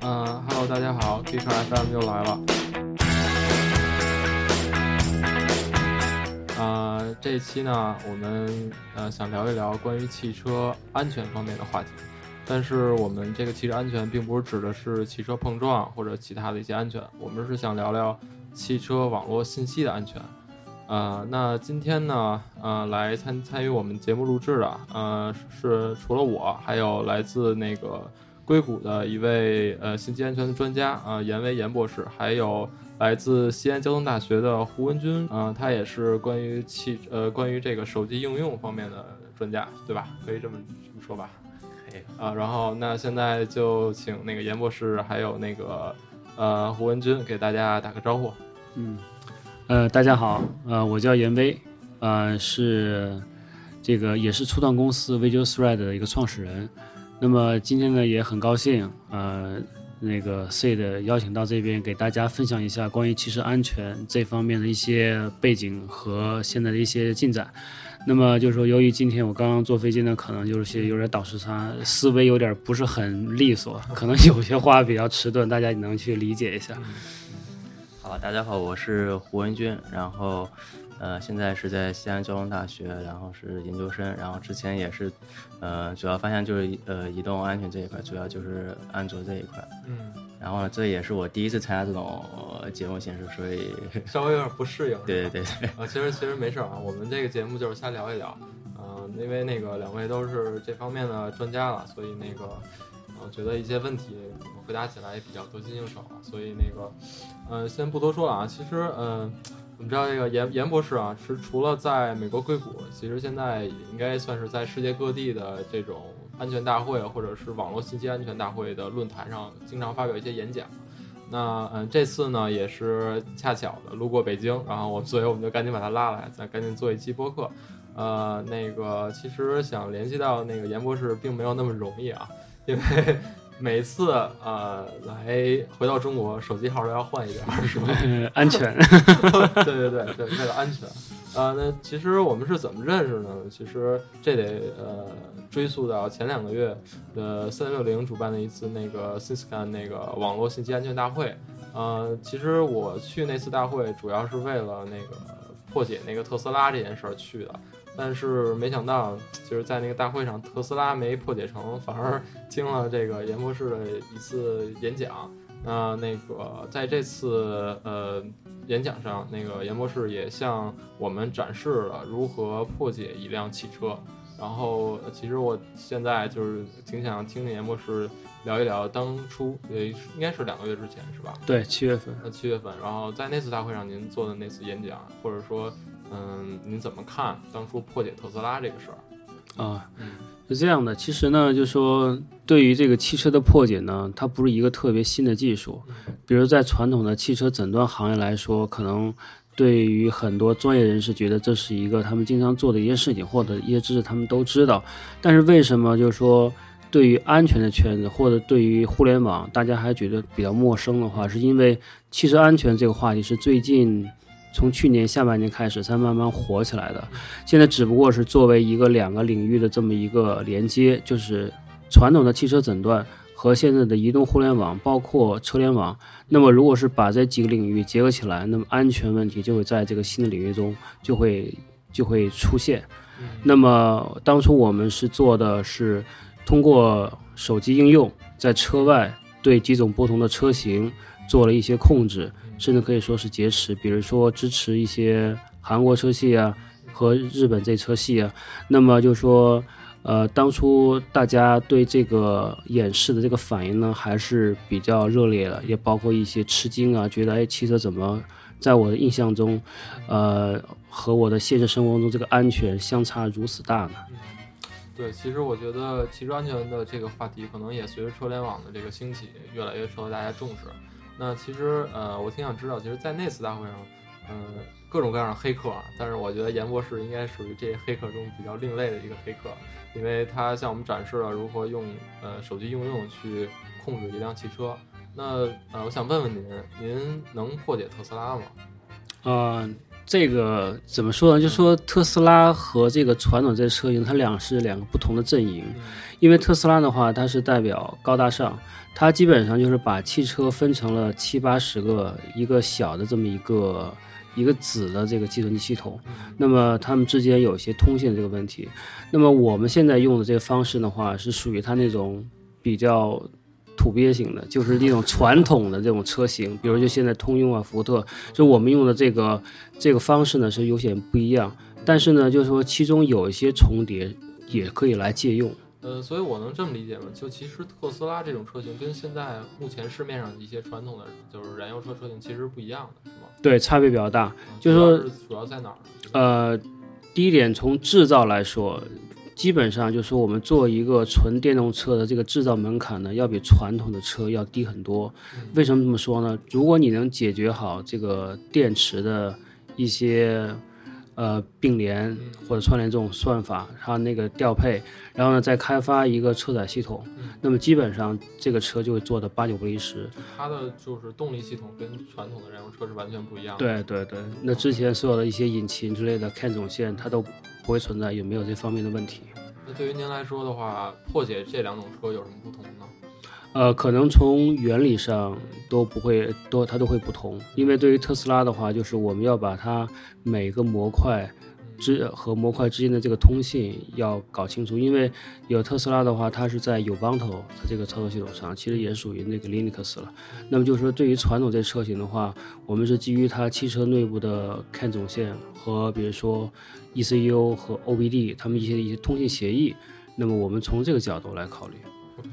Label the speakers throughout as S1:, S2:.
S1: 嗯，Hello，大家好，Geek FM 又来了。呃，这一期呢，我们呃想聊一聊关于汽车安全方面的话题。但是我们这个汽车安全并不是指的是汽车碰撞或者其他的一些安全，我们是想聊聊汽车网络信息的安全。呃，那今天呢，呃，来参参与我们节目录制的，呃，是除了我，还有来自那个硅谷的一位呃信息安全的专家啊，严威严博士，还有来自西安交通大学的胡文军，啊，他也是关于汽呃关于这个手机应用方面的专家，对吧？可以这么这么说吧？
S2: 可以
S1: 啊，然后那现在就请那个严博士还有那个呃胡文军给大家打个招呼。
S3: 嗯，呃，大家好，呃，我叫严威，呃，是这个也是初创公司 Visual Thread 的一个创始人。那么今天呢，也很高兴，呃，那个 C 的邀请到这边，给大家分享一下关于汽车安全这方面的一些背景和现在的一些进展。那么就是说，由于今天我刚刚坐飞机呢，可能就是些有点倒时差，思维有点不是很利索，可能有些话比较迟钝，大家也能去理解一下。
S2: 好，大家好，我是胡文军，然后，呃，现在是在西安交通大学，然后是研究生，然后之前也是，呃，主要方向就是呃移动安全这一块，主要就是安卓这一块，
S1: 嗯，
S2: 然后呢，这也是我第一次参加这种呃节目形式，所以
S1: 稍微有点不适应。
S2: 对对对对，
S1: 啊，其实其实没事儿啊，我们这个节目就是瞎聊一聊，嗯、因为那个两位都是这方面的专家了，所以那个我觉得一些问题回答起来也比较得心应手，所以那个，嗯、先不多说了啊，其实嗯、我们知道这个严严博士啊，是除了在美国硅谷，其实现在也应该算是在世界各地的这种安全大会或者是网络信息安全大会的论坛上，经常发表一些演讲。那嗯，这次呢也是恰巧的路过北京，然后我所以我们就赶紧把他拉来，再赶紧做一期播客。呃，那个其实想联系到那个严博士，并没有那么容易啊，因为 每次呃来回到中国，手机号都要换一遍，是吧？
S3: 呃，安全，
S1: 对对对对，为了安全。呃，那其实我们是怎么认识呢？其实这得呃追溯到前两个月，的，三六零主办的一次那个 Ciscan 那个网络信息安全大会。呃，其实我去那次大会主要是为了那个破解那个特斯拉这件事儿去的，但是没想到就是在那个大会上，特斯拉没破解成，反而听了这个严博士的一次演讲。那那个在这次呃演讲上，那个严博士也向我们展示了如何破解一辆汽车。然后，呃其实我现在就是挺想听听严博士聊一聊当初，呃，应该是两个月之前是吧？
S3: 对，七月份。
S1: 呃，七月份，然后在那次大会上您做的那次演讲，或者说，嗯，您怎么看当初破解特斯拉这个事儿？
S3: 啊
S1: 嗯，
S3: 是这样的。其实呢，就说对于这个汽车的破解呢，它不是一个特别新的技术。比如在传统的汽车诊断行业来说，可能对于很多专业人士觉得这是一个他们经常做的一些事情，或者一些知识他们都知道。但是为什么就是说对于安全的圈子，或者对于互联网，大家还觉得比较陌生的话，是因为汽车安全这个话题是最近。从去年下半年开始才慢慢火起来的，现在只不过是作为一个两个领域的这么一个连接，就是传统的汽车诊断和现在的移动互联网，包括车联网。那么，如果是把这几个领域结合起来，那么安全问题就会在这个新的领域中就会就会出现。那么，当初我们是做的是通过手机应用，在车外对几种不同的车型做了一些控制，甚至可以说是劫持，比如说支持一些韩国车系啊和日本这车系啊。那么就说，呃，当初大家对这个演示的这个反应呢，还是比较热烈的，也包括一些吃惊啊，觉得哎，汽车怎么在我的印象中，呃，和我的现实生活中这个安全相差如此大呢？
S1: 对，其实我觉得汽车安全的这个话题，可能也随着车联网的这个兴起，越来越受到大家重视。那其实，呃，我挺想知道，其实，在那次大会上，嗯、各种各样的黑客啊，但是我觉得严博士应该属于这些黑客中比较另类的一个黑客，因为他向我们展示了如何用呃手机应用去控制一辆汽车。那呃，我想问问您，您能破解特斯拉吗？
S3: 呃，这个怎么说呢？就说特斯拉和这个传统这车型，它俩是两个不同的阵营。因为特斯拉的话，它是代表高大上，它基本上就是把汽车分成了七八十个一个小的这么一个一个子的这个计算机系统。那么它们之间有一些通信这个问题。那么我们现在用的这个方式的话，是属于它那种比较。土鳖型的，就是那种 传统的这种车型，比如就现在通用啊、福特，就我们用的这个这个方式呢是有些不一样，但是呢，就是说其中有一些重叠，也可以来借用。
S1: 呃，所以我能这么理解吗？就其实特斯拉这种车型跟现在目前市面上一些传统的就是燃油车车型其实不一样的，是吗？
S3: 对，差别比较大。
S1: 就
S3: 是说
S1: 主要在哪儿？
S3: 呃，第一点从制造来说。基本上就是说，我们做一个纯电动车的这个制造门槛呢，要比传统的车要低很多。为什么这么说呢？如果你能解决好这个电池的一些呃并联或者串联这种算法，它那个调配，然后呢再开发一个车载系统，那么基本上这个车就会做的八九不离十。
S1: 它的就是动力系统跟传统的燃油车是完全不一样
S3: 的。对对对，那之前所有的一些引擎之类的 CAN 总线，它都。不会存在有没有这方面的问题？
S1: 那对于您来说的话，破解这两种车有什么不同呢？
S3: 呃，可能从原理上都不会都它都会不同，因为对于特斯拉的话，就是我们要把它每个模块。之和模块之间的这个通信要搞清楚，因为有特斯拉的话，它是在有 b 头它这个操作系统上，其实也属于那个 Linux 了。那么就是说，对于传统这车型的话，我们是基于它汽车内部的 CAN 总线和比如说 ECU 和 OBD 它们一些一些通信协议。那么我们从这个角度来考虑。
S1: OK，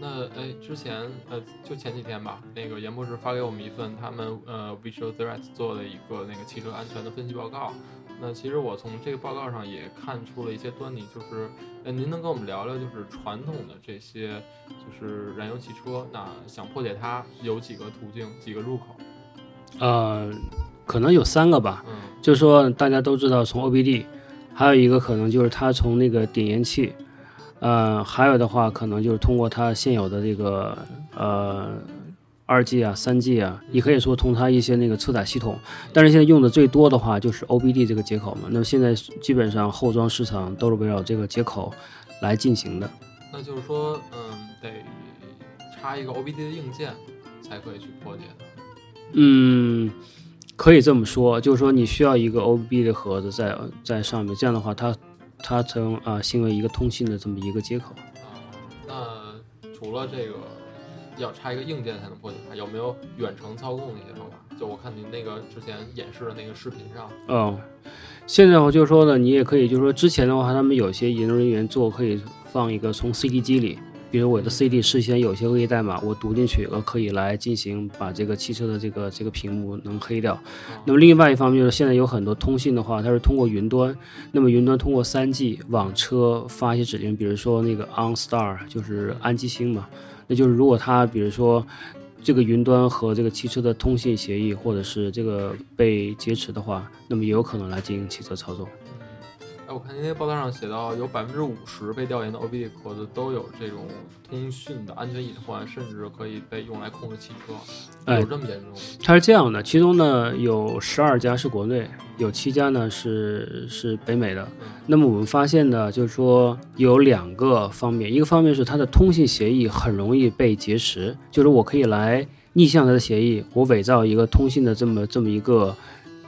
S1: 那哎，之前呃，就前几天吧，那个严博士发给我们一份他们呃 Visual Threat 做的一个那个汽车安全的分析报告。那其实我从这个报告上也看出了一些端倪，就是，呃，您能跟我们聊聊，就是传统的这些，就是燃油汽车，那想破解它有几个途径，几个入口？
S3: 呃，可能有三个吧。
S1: 嗯，
S3: 就是说大家都知道从 OBD，还有一个可能就是它从那个点烟器，呃，还有的话可能就是通过它现有的这个，呃。二 G 啊，三 G 啊，也可以说通它一些那个车载系统，但是现在用的最多的话就是 OBD 这个接口嘛。那么现在基本上后装市场都是围绕这个接口来进行的。
S1: 那就是说，嗯，得插一个 OBD 的硬件才可以去破解的。
S3: 嗯，可以这么说，就是说你需要一个 OBD 的盒子在在上面，这样的话它它成啊，形为一个通信的这么一个接口。
S1: 啊，那除了这个。要插一个硬件才能破解它，有没有远程操控的一些方法？就我看您那个之前演示的那个视频上，
S3: 嗯，现在我就说呢，你也可以，就是说之前的话，他们有些研究人员做可以放一个从 CD 机里，比如我的 CD 事先有些恶意代码，我读进去，我可以来进行把这个汽车的这个这个屏幕能黑掉。那么另外一方面就是现在有很多通信的话，它是通过云端，那么云端通过三 G 往车发一些指令，比如说那个 OnStar 就是安吉星嘛。那就是如果它比如说这个云端和这个汽车的通信协议，或者是这个被劫持的话，那么也有可能来进行汽车操作。
S1: 哎，我看您那报道上写到，有百分之五十被调研的 OBD 壳子都有这种通讯的安全隐患，甚至可以被用来控制汽车，有这么严重？
S3: 它是这样的，其中呢有十二家是国内，有七家呢是是北美的。那么我们发现呢，就是说有两个方面，一个方面是它的通信协议很容易被劫持，就是我可以来逆向它的协议，我伪造一个通信的这么这么一个。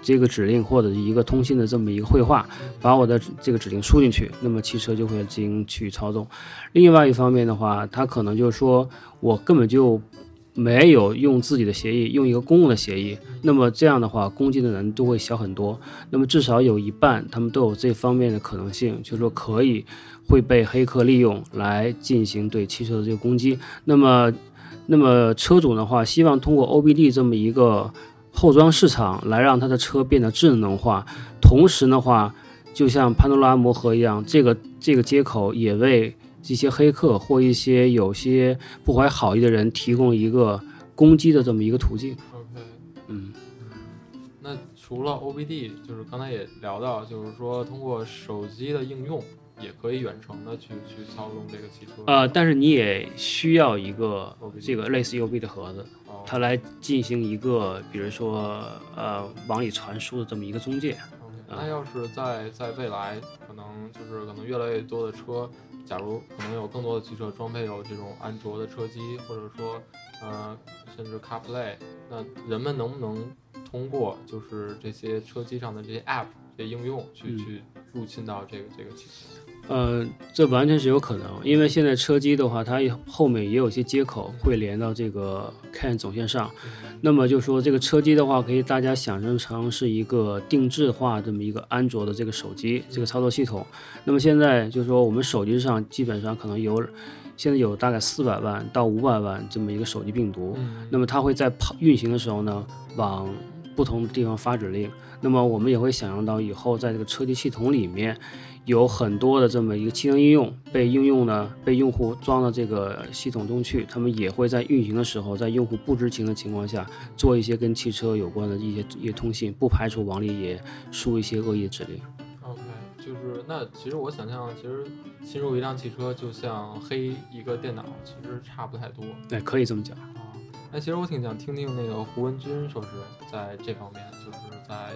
S3: 这个指令或者一个通信的这么一个绘画，把我的这个指令输进去，那么汽车就会进行去操纵。另外一方面的话，它可能就是说我根本就没有用自己的协议，用一个公共的协议，那么这样的话攻击的人都会小很多。那么至少有一半他们都有这方面的可能性，就是说可以会被黑客利用来进行对汽车的这个攻击。那么，那么车主的话，希望通过 OBD 这么一个。后装市场来让他的车变得智能化，同时的话，就像潘多拉魔盒一样，这个这个接口也为一些黑客或一些有些不怀好意的人提供一个攻击的这么一个途径。
S1: OK，嗯，那除了 OBD，就是刚才也聊到，就是说通过手机的应用也可以远程的去去操纵这个汽车。
S3: 呃，但是你也需要一个这个类似 U B 的盒子，
S1: 哦
S3: 它来进行一个，比如说呃往里传输的这么一个中介。
S1: 那要是在在未来，可能就是可能越来越多的车，假如可能有更多的汽车装配有这种安卓的车机，或者说呃甚至 CarPlay，那人们能不能通过就是这些车机上的这些 App 这些应用去、
S3: 嗯
S1: 去入侵到这个这个汽车？
S3: 呃，这完全是有可能，因为现在车机的话，它后面也有些接口会连到这个 CAN 总线上。那么就说这个车机的话，可以大家想象成是一个定制化这么一个安卓的这个手机这个操作系统。那么现在就是说我们手机上基本上可能有，现在有大概四百万到五百万这么一个手机病毒。
S1: 嗯
S3: 那么它会在跑运行的时候呢，往不同的地方发指令。那么我们也会想象到以后在这个车机系统里面，有很多的这么一个汽车应用被应用呢，被用户装到这个系统中去，他们也会在运行的时候，在用户不知情的情况下，做一些跟汽车有关的一些一些通信，不排除往里也输一些恶意指令。
S1: OK，就是那其实我想象，其实侵入一辆汽车就像黑一个电脑，其实差不太多。
S3: 对，可以这么讲。
S1: 啊，那其实我挺想听听那个胡文军说是在这方面，就是在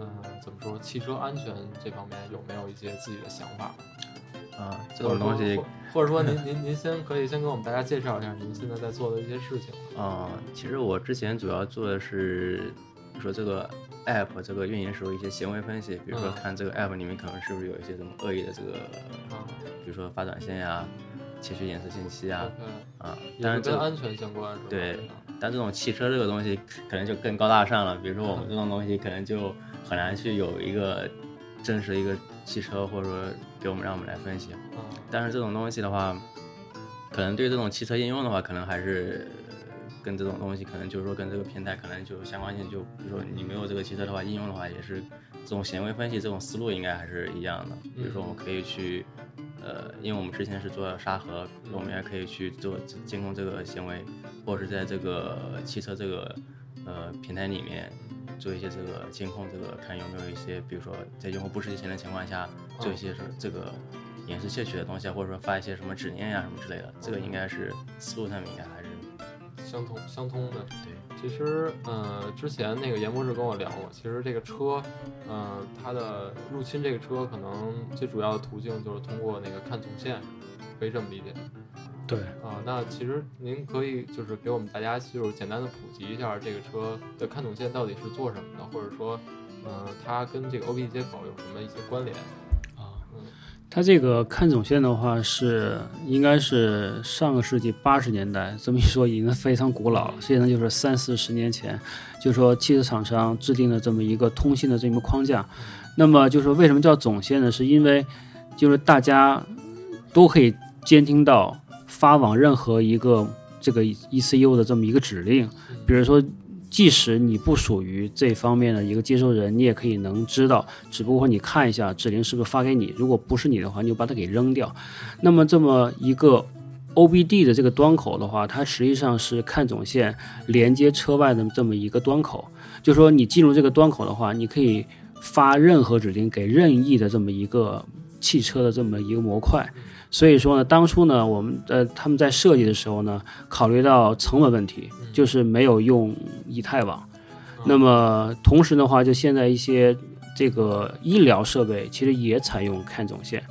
S1: 嗯、怎么说汽车安全这方面有没有一些自己的想法？
S2: 啊，这种东西
S1: 或或者说您您您先可以先给我们大家介绍一下您现在在做的一些事情。
S2: 啊，其实我之前主要做的是，比如说这个 app 这个运营时候一些行为分析，比如说
S1: 嗯
S2: 看这个 app 里面可能是不是有一些什么恶意的这个，
S1: 啊
S2: 比如说发短信呀、窃取隐私信息啊啊，
S1: 也
S2: 当然这
S1: 是跟安全相关是吧？
S2: 对但这种汽车这个东西可能就更高大上了，比如说我们这种东西可能就很难去有一个真实的一个汽车，或者说给我们让我们来分析。
S1: 啊，
S2: 但是这种东西的话，可能对这种汽车应用的话，可能还是呃跟这种东西，可能就是说跟这个平台可能就相关性就，比如说你没有这个汽车的话，应用的话也是这种行为分析这种思路应该还是一样的。比如说我们可以去，呃，因为我们之前是做沙盒，我们也可以去做监控这个行为，或者是在这个汽车这个呃平台里面。做一些这个监控，这个看有没有一些，比如说在用户不知情的情况下，做一些是这个隐私窃取的东西啊，或者说发一些什么指令呀、什么之类的，这个应该是思路上面应该还是
S1: 相通相通的。
S2: 对。
S1: 其实，呃，之前那个严博士跟我聊过，其实这个车，呃，它的入侵这个车可能最主要的途径就是通过那个看总线，可以这么理解
S3: 对，
S1: 啊。那其实您可以就是给我们大家就是简单的普及一下这个车的看总线到底是做什么的，或者说，呃，它跟这个 OBD 接口有什么一些关联？
S3: 它这个看总线的话是应该是上个世纪八十年代，这么一说已经非常古老了。实际上就是三四十年前，就说汽车厂商制定了这么一个通信的这么一个框架。那么就说为什么叫总线呢？是因为就是大家都可以监听到发往任何一个这个 ECU 的这么一个指令，比如说。即使你不属于这方面的一个接收人，你也可以能知道，只不过你看一下指令是不是发给你，如果不是你的话，你就把它给扔掉。那么这么一个 OBD 的这个端口的话，它实际上是看总线连接车外的这么一个端口。就说你进入这个端口的话，你可以发任何指令给任意的这么一个汽车的这么一个模块。所以说呢，当初呢，我们呃他们在设计的时候呢，考虑到成本问题，就是没有用以太网。那么同时的话，就现在一些这个医疗设备其实也采用 CAN 总线。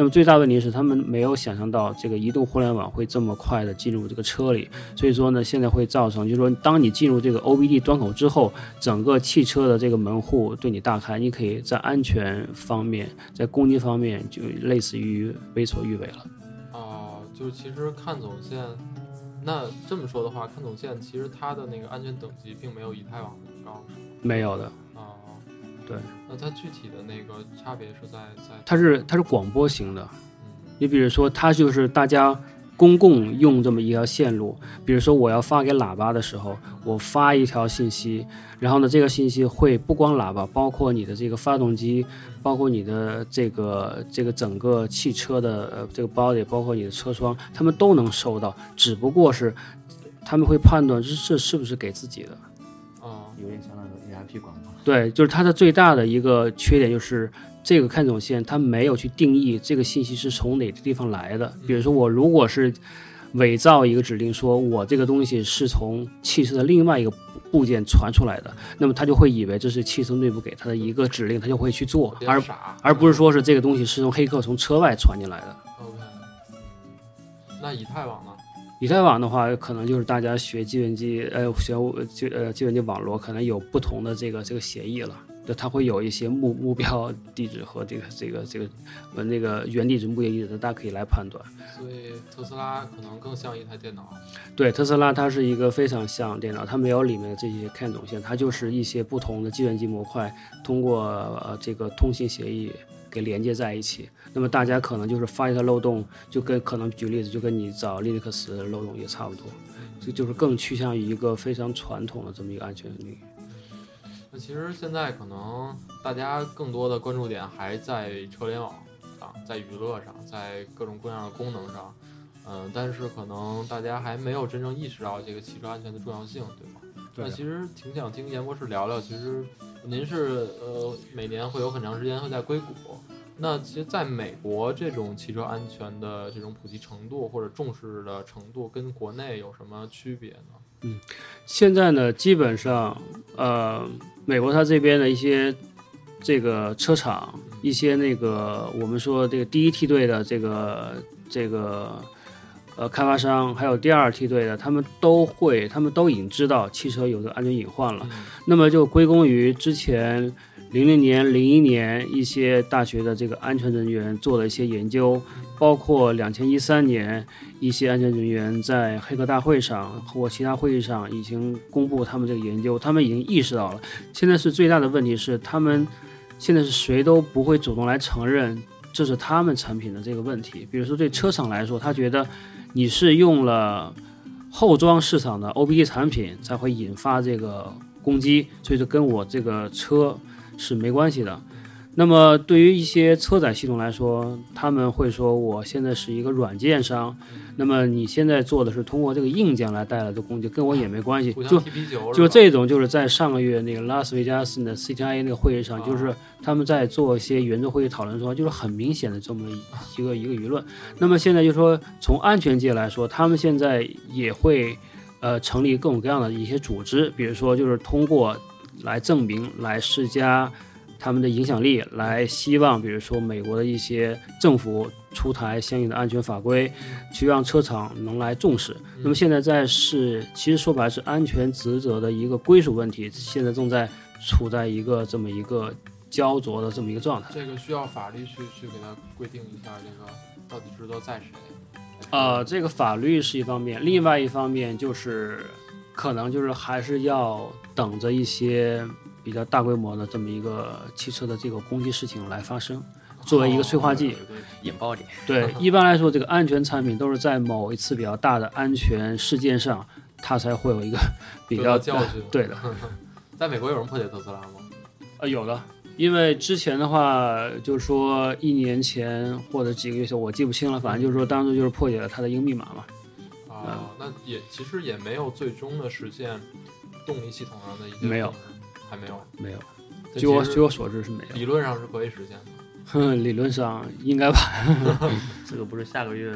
S3: 那么最大问题是，他们没有想象到这个移动互联网会这么快的进入这个车里，所以说呢，现在会造成，就是说，当你进入这个 OBD 端口之后，整个汽车的这个门户对你大开，你可以在安全方面，在攻击方面就类似于为所欲为了。
S1: 哦、就是其实看总线，那这么说的话，看总线其实它的那个安全等级并没有以太网那么高？
S3: 没有的，
S1: 哦，
S3: 对，
S1: 那它具体的那个差别是在在
S3: 它是它是广播型的，
S1: 嗯
S3: 你比如说，它就是大家公共用这么一条线路，比如说我要发给喇叭的时候，我发一条信息，然后呢，这个信息会不光喇叭，包括你的这个发动机，包括你的这个这个整个汽车的呃这个 body，包括你的车窗，他们都能收到，只不过是他们会判断这这是不是给自己的。
S1: 哦
S2: 有点像那个 AIP 广告。
S3: 对，就是它的最大的一个缺点就是这个看总线它没有去定义这个信息是从哪个地方来的。比如说我如果是伪造一个指令，说我这个东西是从汽车的另外一个部件传出来的，那么他就会以为这是汽车内部给他的一个指令，他就会去做，而
S1: 傻，
S3: 而不是说是这个东西是从黑客从车外传进来的。
S1: OK，嗯，那以太网呢？
S3: 以太网的话，可能就是大家学计算机，呃，学计呃计算机网络，可能有不同的这个这个协议了。就它会有一些目目标地址和这个这个这个呃那个原地址、目的地址，大家可以来判断。
S1: 所以特斯拉可能更像一台电脑。
S3: 对，特斯拉它是一个非常像电脑，它没有里面的这些看总线，它就是一些不同的计算机模块通过呃这个通信协议给连接在一起。那么大家可能就是发一个漏洞，就跟可能举例子，就跟你找 Linux 的漏洞也差不多，这就是更趋向于一个非常传统的这么一个安全领域。
S1: 那其实现在可能大家更多的关注点还在车联网上，在娱乐上，在各种各样的功能上，嗯、但是可能大家还没有真正意识到这个汽车安全的重要性，对吗？那其实挺想听严博士聊聊，其实您是呃每年会有很长时间会在硅谷，那其实在美国这种汽车安全的这种普及程度或者重视的程度跟国内有什么区别呢？
S3: 嗯现在呢，基本上，呃，美国它这边的一些这个车厂，一些那个我们说这个第一梯队的这个这个呃开发商，还有第二梯队的，他们都会，他们都已经知道汽车有这个安全隐患了。那么就归功于之前零零年、零一年一些大学的这个安全人员做了一些研究，包括两千一三年一些安全人员在黑客大会上或其他会议上已经公布他们这个研究，他们已经意识到了。现在是最大的问题是，他们现在是谁都不会主动来承认这是他们产品的这个问题。比如说对车厂来说，他觉得你是用了后装市场的 OBD 产品才会引发这个攻击，所以说跟我这个车是没关系的。那么对于一些车载系统来说，他们会说我现在是一个软件商，那么你现在做的是通过这个硬件来带来的攻击，跟我也没关系。就就这种，就是在上个月那个拉斯维加斯的 CTIA 那个会议上，
S1: 啊
S3: 就是他们在做一些圆桌会议讨论说，就是很明显的这么一个一个舆论。那么现在就说从安全界来说，他们现在也会呃成立各种各样的一些组织，比如说就是通过来证明、来施加他们的影响力，来希望比如说美国的一些政府出台相应的安全法规，去让车厂能来重视。那么现在在是，其实说白了是安全职责的一个归属问题，现在正在处在一个这么一个焦灼的这么一个状态。
S1: 这个需要法律去去给它规定一下，这个到底职责在谁？
S3: 呃，这个法律是一方面，另外一方面就是可能就是还是要等着一些比较大规模的这么一个汽车的这个攻击事情来发生，作为一个催化剂。
S2: 引爆点。
S3: 对，一般来说，这个安全产品都是在某一次比较大的安全事件上，它才会有一个 比
S1: 得
S3: 较
S1: 到教训。
S3: 对的。
S1: 在美国有人破解特斯拉吗？
S3: 呃，有的，因为之前的话，就是说一年前或者几个月前，我记不清了，反正就是说当时就是破解了它的一个密码嘛。
S1: 啊，那也其实也没有最终的实现动力系统上的一些
S3: 没有，
S1: 还没有。
S3: 没有，据我据我所知是没有。
S1: 理论上是可以实现的。
S3: 哼，理论上应该吧。
S2: 这个不是下个月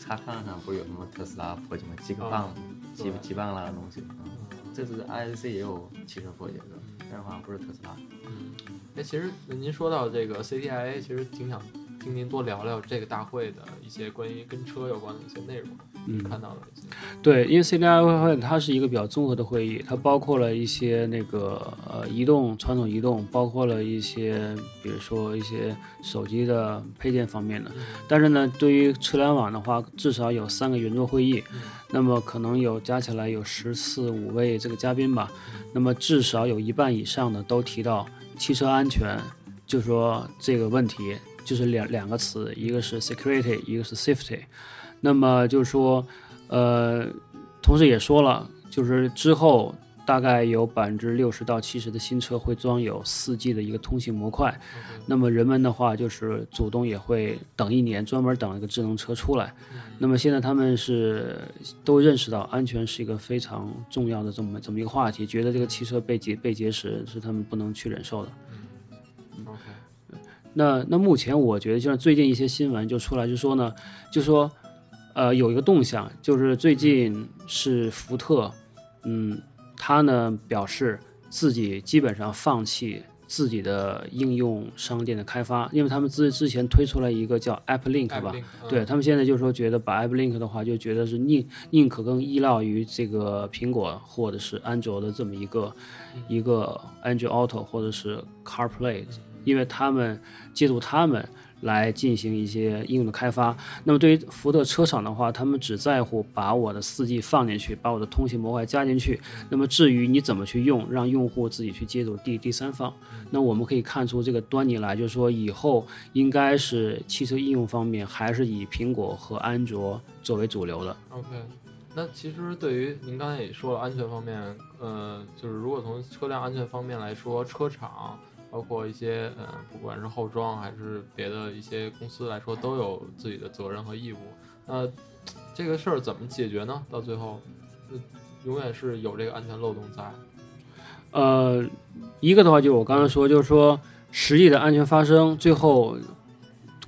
S2: 查看上不是有什么特斯拉破解吗？几个棒、几
S1: 对
S2: 几棒拉的东西。嗯，这次 ISC 也有汽车破解的，但是好像不是特斯拉。
S1: 嗯，哎，其实您说到这个 CTIA，其实挺想听您多聊聊这个大会的一些关于跟车有关的一些内容，
S3: 嗯，
S1: 看到的一些。
S3: 对，因为 CDI 会它是一个比较综合的会议，它包括了一些那个呃移动传统移动，包括了一些比如说一些手机的配件方面的。但是呢，对于车联网的话，至少有三个圆桌会议，那么可能有加起来有十四五位这个嘉宾吧，那么至少有一半以上的都提到汽车安全，就说这个问题就是两两个词，一个是 security，一个是 safety。那么就是说，呃，同时也说了，就是之后大概有百分之六十到七十的新车会装有四 G 的一个通信模块。那么人们的话就是主动也会等一年，专门等一个智能车出来。那么现在他们是都认识到安全是一个非常重要的这么这么一个话题，觉得这个汽车被劫被劫持是他们不能去忍受的。
S1: OK，
S3: 那那目前我觉得，就像最近一些新闻就出来，就说呢，就说，呃，有一个动向，就是最近是福特，嗯，他呢表示自己基本上放弃自己的应用商店的开发，因为他们之之前推出了一个叫 App Link 吧
S1: ，Link，嗯。
S3: 对他们现在就说觉得把 App Link 的话，就觉得是宁宁可更依赖于这个苹果或者是安卓的这么一个、一个 Android Auto 或者是 CarPlay，因为他们借助他们来进行一些应用的开发。那么对于福特车厂的话，他们只在乎把我的四 G 放进去，把我的通信模块加进去。那么至于你怎么去用，让用户自己去接触第第三方。那我们可以看出这个端倪来，就是说以后应该是汽车应用方面还是以苹果和安卓作为主流的。
S1: OK，那其实对于您刚才也说了安全方面，呃，就是如果从车辆安全方面来说，车厂包括一些呃，不管是后装还是别的一些公司来说，都有自己的责任和义务。那这个事儿怎么解决呢？到最后，呃永远是有这个安全漏洞在。
S3: 呃，一个的话就是我刚才说，就是说实际的安全发生，最后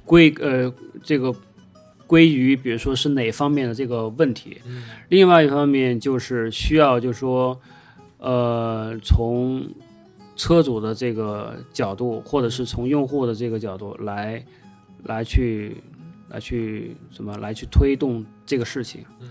S3: 归呃这个归于比如说是哪方面的这个问题。
S1: 嗯
S3: 另外一方面就是需要就是说呃从车主的这个角度，或者是从用户的这个角度来来去来去什么来去推动这个事情。
S1: 嗯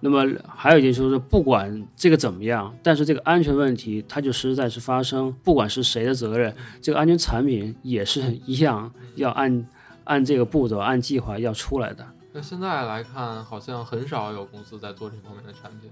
S3: 那么还有一点就是，不管这个怎么样，但是这个安全问题它就实在是发生，不管是谁的责任，这个安全产品也是一样要按按这个步骤、按计划要出来的。
S1: 那现在来看，好像很少有公司在做这方面的产品。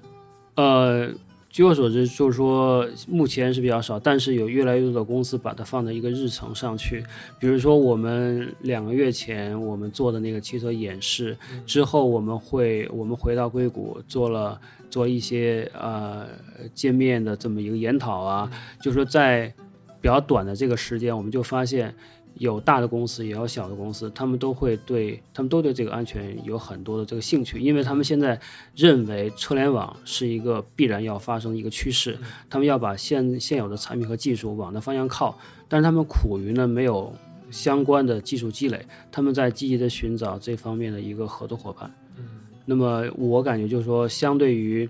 S3: 呃，据我所知，就是说目前是比较少，但是有越来越多的公司把它放在一个日程上去。比如说，我们两个月前我们做的那个汽车演示之后，我们会我们回到硅谷做了做一些呃见面的这么一个研讨啊，就是说在比较短的这个时间，我们就发现。有大的公司，也有小的公司，他们都会对他们都对这个安全有很多的这个兴趣，因为他们现在认为车联网是一个必然要发生的一个趋势，他们要把现现有的产品和技术往那方向靠，但是他们苦于呢没有相关的技术积累，他们在积极的寻找这方面的一个合作伙伴。
S1: 嗯
S3: 那么我感觉就是说，相对于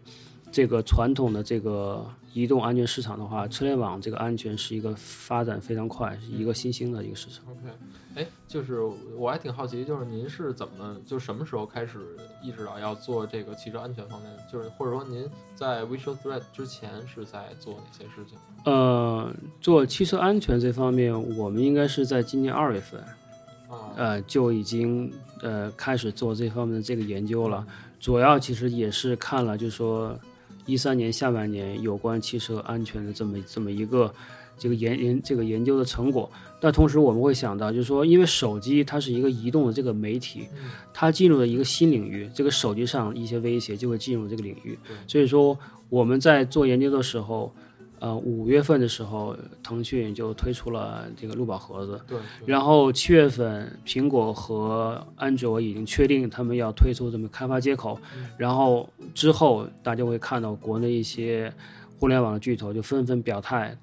S3: 这个传统的这个移动安全市场的话，车联网这个安全是一个发展非常快，是一个新兴的一个市场。
S1: OK，哎，就是我还挺好奇，就是您是怎么就什么时候开始意识到要做这个汽车安全方面的？就是或者说您在 Visual Threat 之前是在做哪些事情？
S3: 呃，做汽车安全这方面，我们应该是在今年二月份，
S1: 啊，
S3: 呃，就已经呃开始做这方面的这个研究了。主要其实也是看了，就是说一三年下半年有关汽车安全的这么这么一个这个研研这个研究的成果。但同时我们会想到，就是说，因为手机它是一个移动的这个媒体，它进入了一个新领域，这个手机上一些威胁就会进入这个领域。所以说我们在做研究的时候，呃，五月份的时候，腾讯就推出了这个录宝盒子。
S1: 对，对
S3: 然后七月份，苹果和安卓已经确定他们要推出这么开发接口，然后之后大家会看到国内一些互联网的巨头就纷纷表态，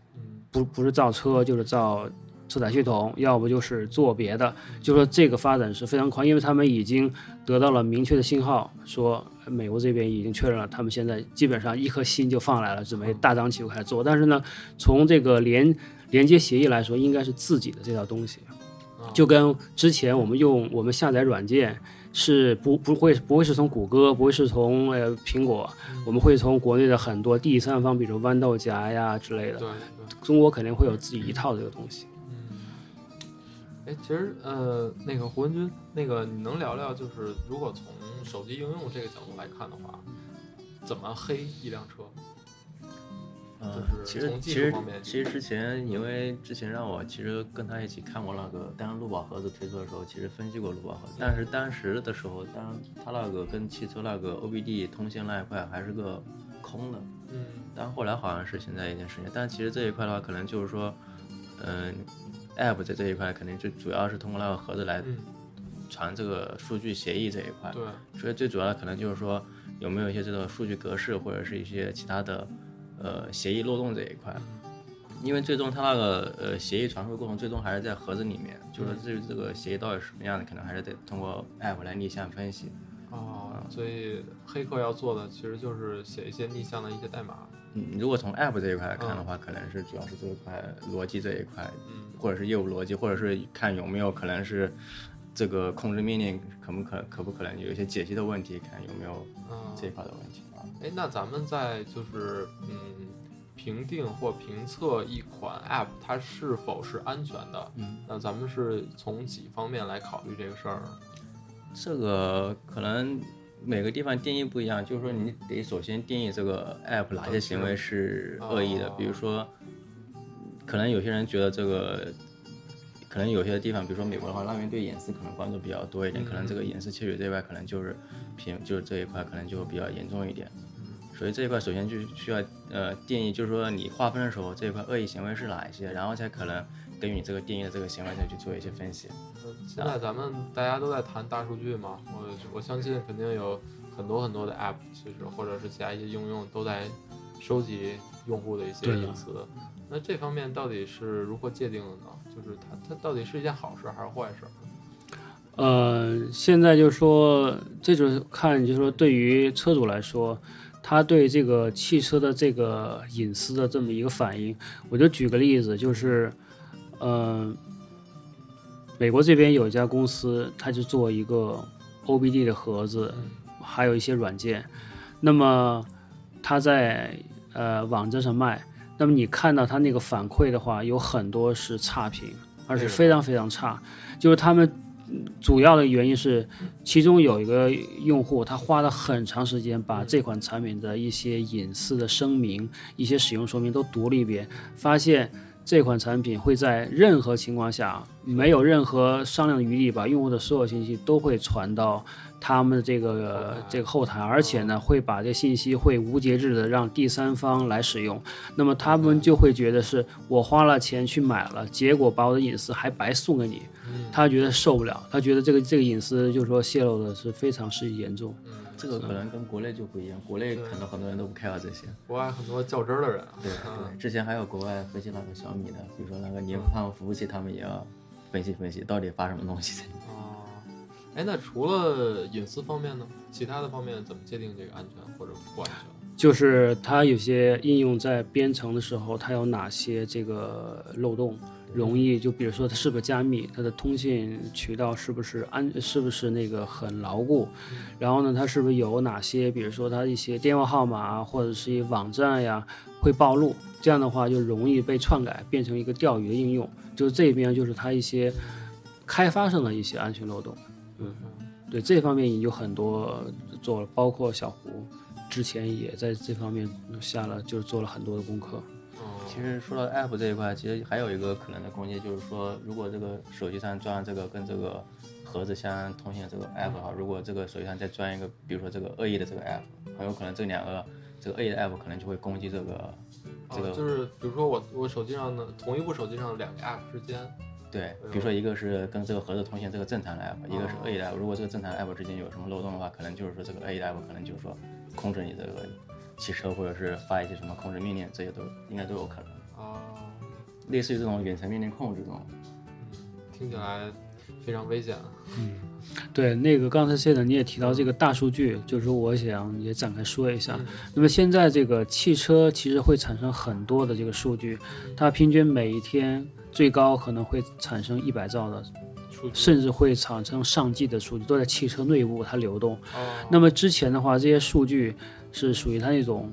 S3: 不不是造车就是造车载系统，要不就是做别的，就说这个发展是非常快，因为他们已经得到了明确的信号，说美国这边已经确认了，他们现在基本上一颗心就放来了，准备大张旗鼓开始做。但是呢，从这个连连接协议来说，应该是自己的这套东西。就跟之前我们用我们下载软件是不不会不会是从谷歌，不会是从呃苹果，我们会从国内的很多第三方，比如豌豆荚呀之类的，
S1: 对对。
S3: 中国肯定会有自己一套这个东西。
S1: 哎，其实呃，那个胡文军，那个你能聊聊，就是如果从手机应用这个角度来看的话，怎么黑一辆车？
S2: 呃
S1: 就是
S2: 其实
S1: 从技
S2: 其实
S1: 术方面
S2: 其实之前因为之前让我其实跟他一起看过那个，当路宝盒子推出的时候，其实分析过路宝盒子，但是当时的时候，当然他那个跟汽车那个 OBD 通信那一块还是个空的，
S1: 嗯
S2: 但后来好像是现在一件事情，但其实这一块的话，可能就是说，嗯、App 在这一块肯定就主要是通过那个盒子来
S1: 嗯，
S2: 传这个数据协议这一块，
S1: 对，
S2: 所以最主要的可能就是说有没有一些这个数据格式或者是一些其他的呃协议漏洞这一块。因为最终它那个呃协议传输过程最终还是在盒子里面，就是说至于这个协议到底什么样的，可能还是得通过 app 来逆向分析。
S1: 哦，所以黑客要做的其实就是写一些逆向的一些代码。
S2: 嗯，如果从 app 这一块来看的话，可能是主要是这一块逻辑这一块，
S1: 嗯
S2: 或者是业务逻辑，或者是看有没有可能是这个控制命令可不可可不可能有一些解析的问题，看有没有
S1: 啊，
S2: 这一块的问题啊。
S1: 哎，那咱们在就是嗯评定或评测一款 App 它是否是安全的，
S2: 嗯，
S1: 那咱们是从几方面来考虑这个事儿？
S2: 这个可能每个地方定义不一样，就是说你得首先定义这个 app 哪些行为是恶意的，
S1: 哦
S2: 比如说，可能有些人觉得这个，可能有些地方，比如说美国的话，那边对隐私可能关注比较多一点，可能这个隐私窃取这一块可能就是平，就是这一块可能就比较严重一点。所以这一块首先就需要呃定义，就是说你划分的时候，这一块恶意行为是哪一些，然后才可能根据你这个定义的这个行为再去做一些分析。
S1: 嗯现在咱们大家都在谈大数据嘛，我我相信肯定有很多很多的 App，其实或者是其他一些应用都在收集用户的一些隐私。那这方面到底是如何界定的呢？就是它它到底是一件好事还是坏事？
S3: 呃，现在就说，这就是看，就是说，对于车主来说，他对这个汽车的这个隐私的这么一个反应，我就举个例子，就是，呃，美国这边有一家公司，它就做一个 OBD 的盒子，还有一些软件，那么它在呃网站上卖，那么你看到他那个反馈的话，有很多是差评，而且非常非常差，就是他们。主要的原因是，其中有一个用户，他花了很长时间把这款产品的一些隐私的声明、一些使用说明都读了一遍，发现这款产品会在任何情况下没有任何商量的余地，把用户的所有信息都会传到他们的这个这个后台，而且呢，会把这信息会无节制的让第三方来使用。那么他们就会觉得是我花了钱去买了，结果把我的隐私还白送给你。他觉得受不了，他觉得这个这个隐私就是说泄露的是非常是严重。
S2: 这个可能跟国内就不一样，国内可能很多人都不 care 这些。
S1: 国外很多较真儿的人啊，
S2: 对
S1: 嗯
S2: 对，之前还有国外分析那个小米的，比如说那个年宽服务器，他们也要分析分析到底发什么东西。
S1: 哦，哎，那除了隐私方面呢，其他的方面怎么界定这个安全或者不安全？
S3: 就是它有些应用在编程的时候，它有哪些这个漏洞，容易就比如说它是不是加密，它的通信渠道是不是安，是不是那个很牢固，然后呢，它是不是有哪些，比如说它一些电话号码啊，或者是一网站呀会暴露，这样的话就容易被篡改，变成一个钓鱼的应用。就这边就是它一些开发上的一些安全漏洞，嗯，对这方面有很多做了，包括小胡。之前也在这方面下了，就是做了很多的功课。
S1: 哦，
S2: 其实说到 app 这一块，其实还有一个可能的空间，就是说，如果这个手机上装这个跟这个盒子相通信的这个 app 的话，如果这个手机上再装一个，比如说这个恶意的这个 app，很有可能这两个这个恶意的 app 可能就会攻击这个这个
S1: 哦就是比如说我我手机上的同一部手机上的两个 app 之间，
S2: 对，比如说一个是跟这个盒子通信这个正常的 app，一个是恶意的 app。如果这个正常的 app 之间有什么漏洞的话，可能就是说这个恶意的 app 可能就是说控制你这个汽车，或者是发一些什么控制命令，这些都应该都有可能。
S1: 哦，
S2: 类似于这种远程命令控制这种，
S1: 听起来非常危险。
S3: 嗯对，那个刚才谢的你也提到这个大数据，就是说我想也展开说一下。
S1: 嗯
S3: 那么现在这个汽车其实会产生很多的这个数据，它平均每一天最高可能会产生一百兆的，
S1: 数据
S3: 甚至会产生上 G 的数据，都在汽车内部它流动。
S1: 哦，
S3: 那么之前的话，这些数据是属于它那种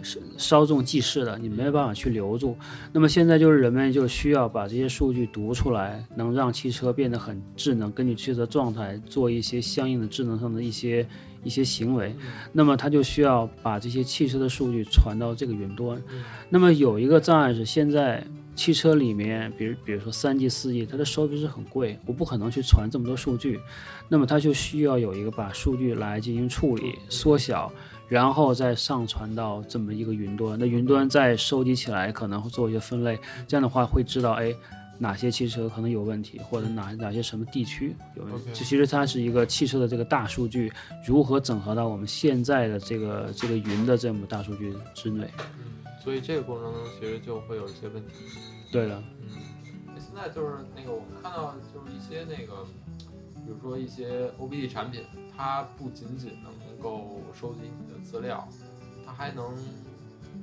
S3: 是稍纵即逝的，你没有办法去留住。那么现在就是人们就需要把这些数据读出来，能让汽车变得很智能，根据汽车状态做一些相应的智能上的一些一些行为。那么它就需要把这些汽车的数据传到这个云端。那么有一个障碍是现在。汽车里面，比如比如说三 G、四 G，它的收费是很贵，我不可能去传这么多数据，那么它就需要有一个把数据来进行处理、缩小，然后再上传到这么一个云端。那云端再收集起来，可能会做一些分类，这样的话会知道，哎，哪些汽车可能有问题，或者哪哪些什么地区有问题。这其实它是一个汽车的这个大数据如何整合到我们现在的这个这个云的这么大数据之内。
S1: 所以这个过程中其实就会有一些问题。
S3: 对的，
S1: 嗯，那现在就是那个我们看到就是一些那个，比如说一些 OBD 产品，它不仅仅能够收集你的资料，它还能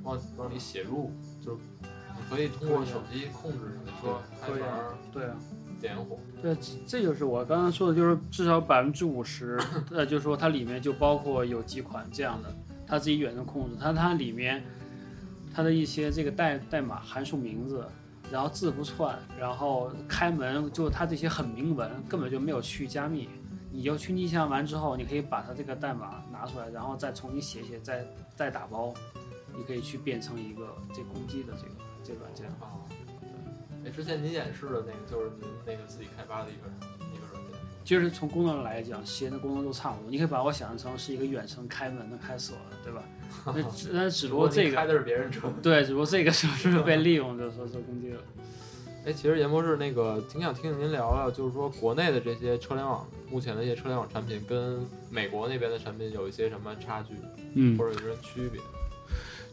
S1: 帮帮你写入，就是你可以通过手机控制你的车开门儿、
S3: 对啊。
S1: 点火。
S3: 对，这这就是我刚刚说的，就是至少百分之五十，呃，就是说它里面就包括有几款这样的，它自己远程控制，它它里面它的一些这个代代码函数名字，然后字符串，然后开门，就它这些很明文，根本就没有去加密。你就去逆向完之后，你可以把它这个代码拿出来，然后再重新写写，再再打包，你可以去变成一个这攻击的这个这个软件。
S1: 啊，哎，之前您演示的那个就是您那个自己开发的一个。
S3: 就是从功能来讲，写的功能都差不多。你可以把我想象成是一个远程开门的、开锁的，对吧？那只 那只不过这个
S1: 开的是别人车。
S3: 对，只不过这个是不是被利用，就是说做攻击了。
S1: 哎，其实严博士那个挺想听听您聊聊，就是说国内的这些车联网，目前的一些车联网产品跟美国那边的产品有一些什么差距，
S3: 嗯
S1: 或，者有什么区别？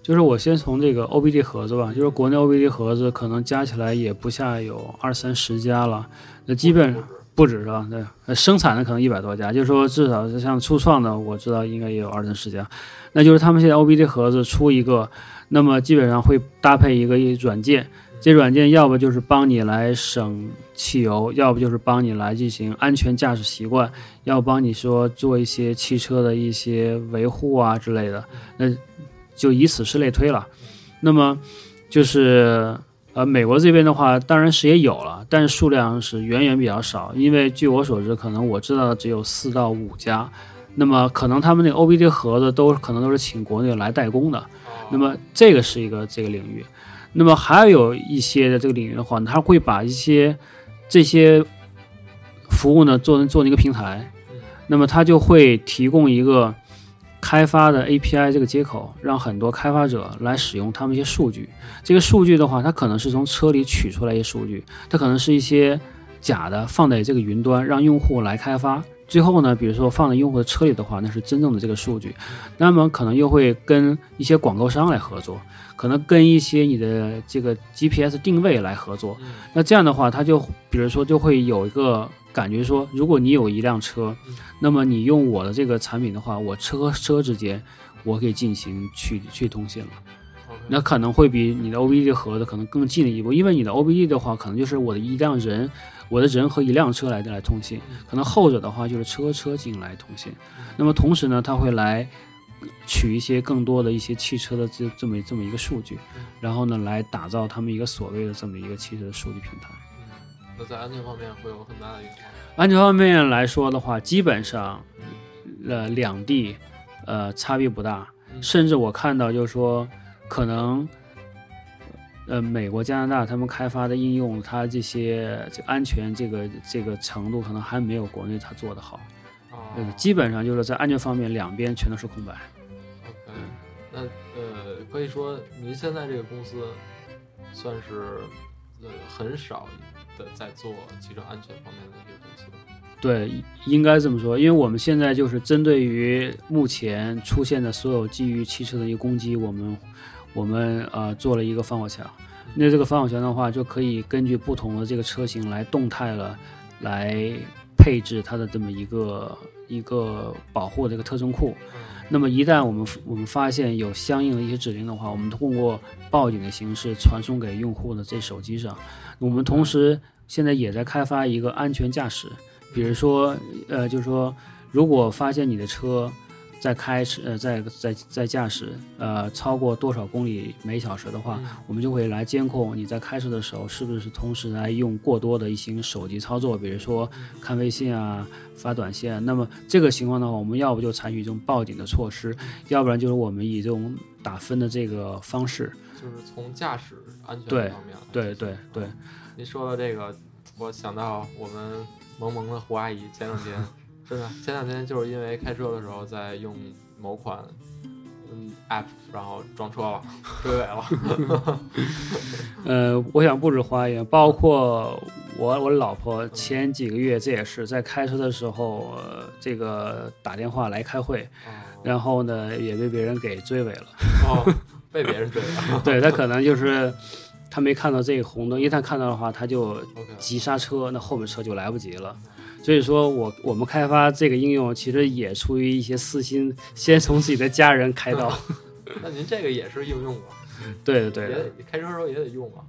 S3: 就是我先从这个 OBD 盒子吧，就是国内 OBD 盒子可能加起来也不下有二三十家了，那基本上不止是吧？对，生产的可能一百多家，就是说至少是像初创的，我知道应该也有二三十家。那就是他们现在 OBD 盒子出一个，那么基本上会搭配一个一软件，这软件要不就是帮你来省汽油，要不就是帮你来进行安全驾驶习惯，要帮你说做一些汽车的一些维护啊之类的，那就以此是类推了。那么就是呃，美国这边的话，当然是也有了，但是数量是远远比较少，因为据我所知，可能我知道的只有四到五家。那么可能他们那个 OBD 盒子都可能都是请国内来代工的，
S1: 啊
S3: 那么这个是一个这个领域，那么还有一些的这个领域的话，他会把一些这些服务呢做成做成一个平台，
S1: 嗯。
S3: 那么它就会提供一个开发的 API 这个接口，让很多开发者来使用他们一些数据。这个数据的话，它可能是从车里取出来一些数据，它可能是一些假的放在这个云端，让用户来开发。最后呢，比如说放在用户的车里的话，那是真正的这个数据。那么可能又会跟一些广告商来合作，可能跟一些你的这个 GPS 定位来合作。
S1: 嗯
S3: 那这样的话，它就比如说就会有一个感觉说，如果你有一辆车
S1: 嗯，
S3: 那么你用我的这个产品的话，我车和车之间我可以进行去去通信了。那可能会比你的 OBD 盒子可能更进了一步，因为你的 OBD 的话，可能就是我的一辆人，我的人和一辆车来来通信，可能后者的话就是车和车进行来通信。那么同时呢，它会来取一些更多的一些汽车的这这么这么一个数据，然后呢来打造他们一个所谓的这么一个汽车的数据平台。
S1: 在安全方面会有很大的影响。
S3: 安全方面来说的话，基本上，呃，两地，呃，差别不大，
S1: 嗯
S3: 甚至我看到就是说，可能，呃，美国、加拿大他们开发的应用，它这些这安全这个这个程度，可能还没有国内它做得好。
S1: 啊
S3: 呃，基本上就是在安全方面，两边全都是空白。
S1: OK，那呃，可以说您现在这个公司算是呃很少的在做汽车安全方面的一个公司。
S3: 对，应该这么说，因为我们现在就是针对于目前出现的所有基于汽车的一个攻击，我们我们呃做了一个防火墙。那这个防火墙的话，就可以根据不同的这个车型来动态了来配置它的这么一个一个保护的一个特征库。
S1: 嗯
S3: 那么一旦我们我们发现有相应的一些指令的话，我们通过报警的形式传送给用户的这手机上。我们同时现在也在开发一个安全驾驶，比如说呃，就是说如果发现你的车在开车呃在在在驾驶呃超过多少公里每小时的话，
S1: 嗯
S3: 我们就会来监控你在开车的时候是不是同时来用过多的一些手机操作，比如说看微信啊、发短信啊。那么这个情况的话，我们要不就采取这种报警的措施，要不然就是我们以这种打分的这个方式。
S1: 就是从驾驶安全
S3: 对
S1: 方面来
S3: 对对对，
S1: 您说到这个，我想到我们萌萌的胡阿姨前两天，真的前两天就是因为开车的时候在用某款嗯 app，然后撞车了，追尾了。
S3: 呃，我想不止胡阿姨，包括我我老婆前几个月这也是在开车的时候，呃、这个打电话来开会，
S1: 哦
S3: 然后呢也被别人给追尾了。
S1: 哦，被别人追了。
S3: 对他可能就是他没看到这个红灯，一旦看到的话，他就急刹车，那后面车就来不及了。所以说我我们开发这个应用，其实也出于一些私心，先从自己的家人开刀。
S1: 那您这个也是应用吗？
S3: 对对对
S1: 也得开车的时候也得用啊。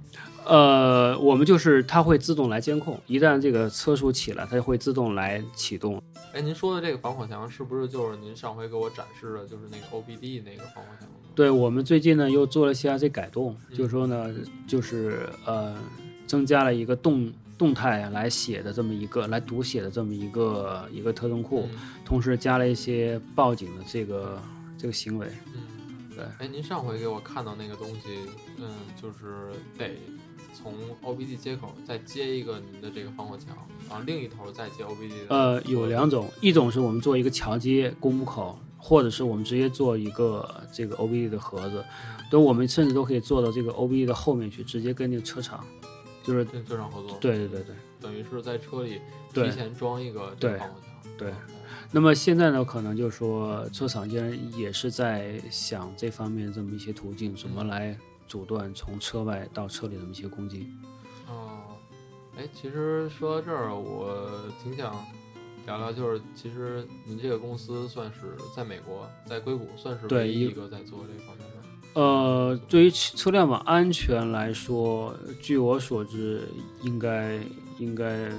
S3: 呃，我们就是它会自动来监控，一旦这个车速起来，它就会自动来启动。
S1: 哎，您说的这个防火墙是不是就是您上回给我展示的，就是那个 OBD 那个防火墙？
S3: 对我们最近呢又做了一些这改动，
S1: 嗯
S3: 就是说呢，就是呃增加了一个动动态来写的这么一个来读写的这么一个一个特征库，
S1: 嗯
S3: 同时加了一些报警的这个这个行为。
S1: 嗯，
S3: 对。
S1: 哎，您上回给我看到那个东西，嗯，就是得从 OBD 接口再接一个您的这个防火墙，然后另一头再接 OBD 的。
S3: 呃，有两种，一种是我们做一个桥接公母口，或者是我们直接做一个这个 OBD 的盒子，都我们甚至都可以做到这个 OBD 的后面去，直接跟那个车厂，就是
S1: 跟车厂合作。
S3: 对对对对。
S1: 等于是在车里提前装一个这个
S3: 对
S1: 防火墙。
S3: 对那么现在呢，可能就是说车厂间也是在想这方面这么一些途径，怎么来阻断从车外到车里的这么一些攻击。
S1: 哦，哎，其实说到这儿，我挺想聊聊，就是其实您这个公司算是在美国，在硅谷算是唯一一个在做这方面的。
S3: 呃，对于车辆网安全来说，据我所知，应该应该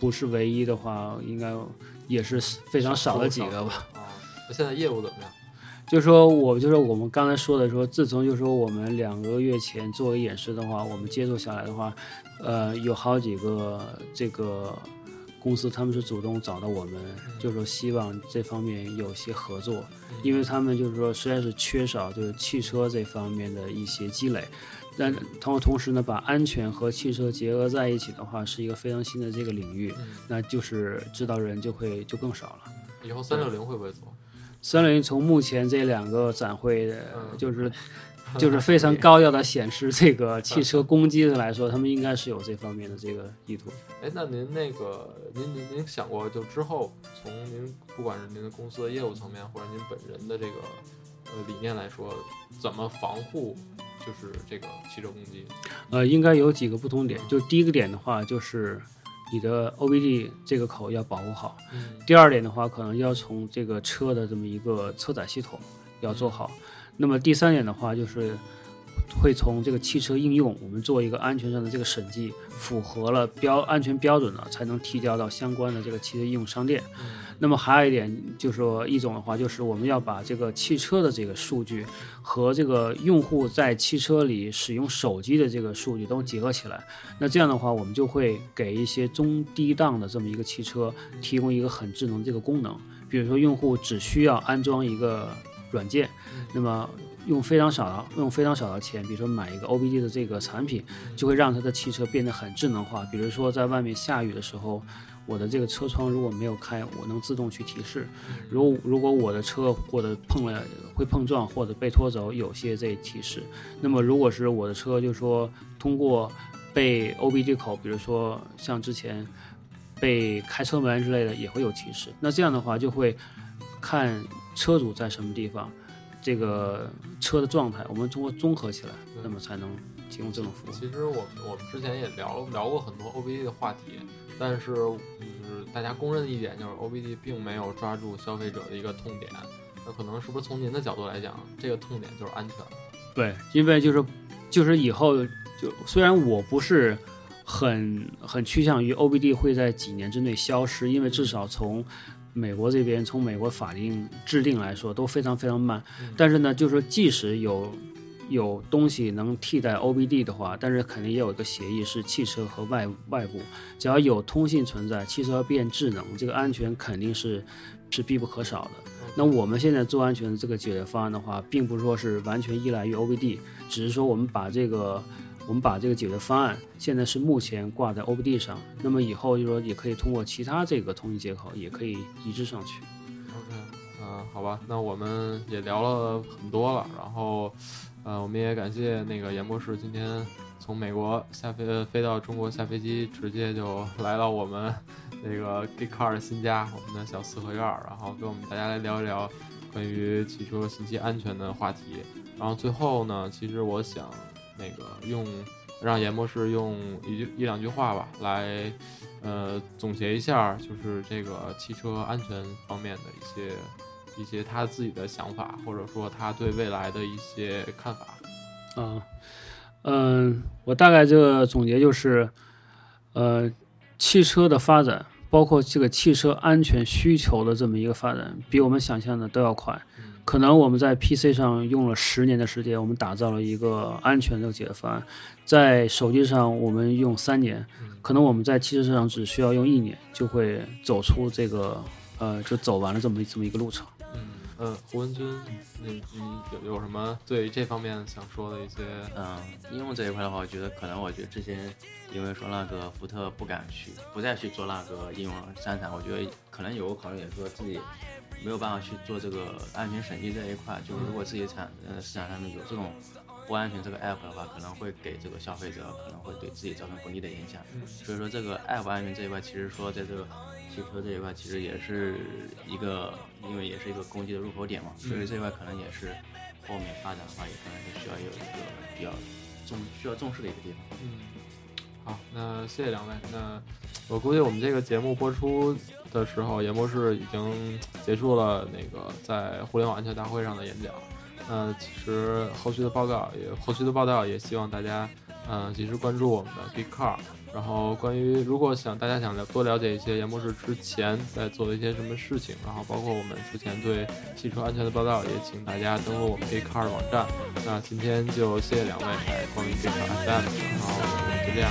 S3: 不是唯一的话，应该也是非常少的几个吧。
S1: 啊，那现在业务怎么样？
S3: 就说我就是我们刚才说的说，自从就说我们两个月前做个演示的话，我们接触下来的话，呃，有好几个这个公司他们是主动找到我们，就是说希望这方面有些合作，因为他们就是说实在是缺少就是汽车这方面的一些积累。但同同时呢，把安全和汽车结合在一起的话，是一个非常新的这个领域，
S1: 嗯，
S3: 那就是知道人就会就更少了。
S1: 以后三六零会不会做？
S3: 三六零从目前这两个展会，呃
S1: 嗯。
S3: 就是 就是非常高调的显示这个汽车攻击的来说，他们应该是有这方面的这个意图。
S1: 哎，那您那个，您您您想过，就之后从您不管是您的公司的业务层面，或者您本人的这个呃理念来说，怎么防护就是这个汽车攻击？
S3: 呃，应该有几个不同点，就第一个点的话，就是你的 OBD 这个口要保护好；
S1: 嗯
S3: 第二点的话，可能要从这个车的这么一个车载系统要做好。那么第三点的话，就是会从这个汽车应用，我们做一个安全上的这个审计，符合了标安全标准了，才能提交到相关的这个汽车应用商店。那么还有一点就是说，一种的话就是我们要把这个汽车的这个数据和这个用户在汽车里使用手机的这个数据都结合起来。那这样的话，我们就会给一些中低档的这么一个汽车提供一个很智能这个功能。比如说，用户只需要安装一个软件，那么用非常少的用非常少的钱，比如说买一个 OBD 的这个产品，就会让它的汽车变得很智能化。比如说，在外面下雨的时候，我的这个车窗如果没有开，我能自动去提示。如如果我的车或者碰了会碰撞或者被拖走，有些这提示。那么如果是我的车，就是说通过被 OBD 口，比如说像之前被开车门之类的，也会有提示。那这样的话，就会看车主在什么地方，这个车的状态，我们通过综合起来，那么才能提供这种服务。
S1: 其实我们我们之前也聊聊过很多 OBD 的话题，但是就是大家公认的一点就是 OBD 并没有抓住消费者的一个痛点。那可能是不是从您的角度来讲，这个痛点就是安全？
S3: 对，因为就是就是以后就虽然我不是很很趋向于 OBD 会在几年之内消失，因为至少从美国这边从美国法令制定来说都非常非常慢，但是呢，就是说即使有有东西能替代 OBD 的话，但是肯定也有一个协议是汽车和外外部，只要有通信存在，汽车要变智能，这个安全肯定是是必不可少的。那我们现在做安全的这个解决方案的话，并不是说是完全依赖于 OBD，只是说我们把这个我们把这个解决方案现在是目前挂在 OBD 上，那么以后就说也可以通过其他这个通信接口也可以移植上去。
S1: OK，嗯、好吧，那我们也聊了很多了，然后，呃，我们也感谢那个严博士今天从美国下飞飞到中国下飞机，直接就来到我们那个 Geek Car 的新家，我们的小四合院，然后跟我们大家来聊一聊关于汽车信息安全的话题。然后最后呢，其实我想那个用让严博士用一句一两句话吧，来呃总结一下，就是这个汽车安全方面的一些一些他自己的想法，或者说他对未来的一些看法。
S3: 啊，嗯，我大概这个总结就是，呃，汽车的发展，包括这个汽车安全需求的这么一个发展，比我们想象的都要快。可能我们在 PC 上用了十年的时间，我们打造了一个安全的解决方案，在手机上我们用三年，可能我们在汽车上只需要用一年，就会走出这个呃，就走完了这么这么一个路程。
S1: 嗯嗯，胡文军，你你有有什么对于这方面想说的一些？
S2: 嗯，应用这一块的话，我觉得可能我觉得之前因为说那个福特不敢去，不再去做那个应用生产，我觉得可能有个考虑也是说自己没有办法去做这个安全审计这一块。就是如果自己产呃市场上面有这种不安全这个 app 的话，可能会给这个消费者可能会对自己造成不利的影响。所以说这个 app 安全这一块，其实说在这个汽车这一块，其实也是一个，因为也是一个攻击的入口点嘛，所以这一块可能也是后面发展的话，也可能是需要有一个比较重需要重视的一个地方。
S1: 嗯，好，那谢谢两位。那我估计我们这个节目播出的时候，严博士已经结束了那个在互联网安全大会上的演讲。那其实后续的报告也后续的报道也希望大家嗯、及时关注我们的 Big Car。然后关于如果想大家想了多了解一些严博士之前在做的一些什么事情，然后包括我们之前对汽车安全的报道，也请大家登录我们 Big Car 的网站。那今天就谢谢两位来光临 Big Car FM，然后我们就这样，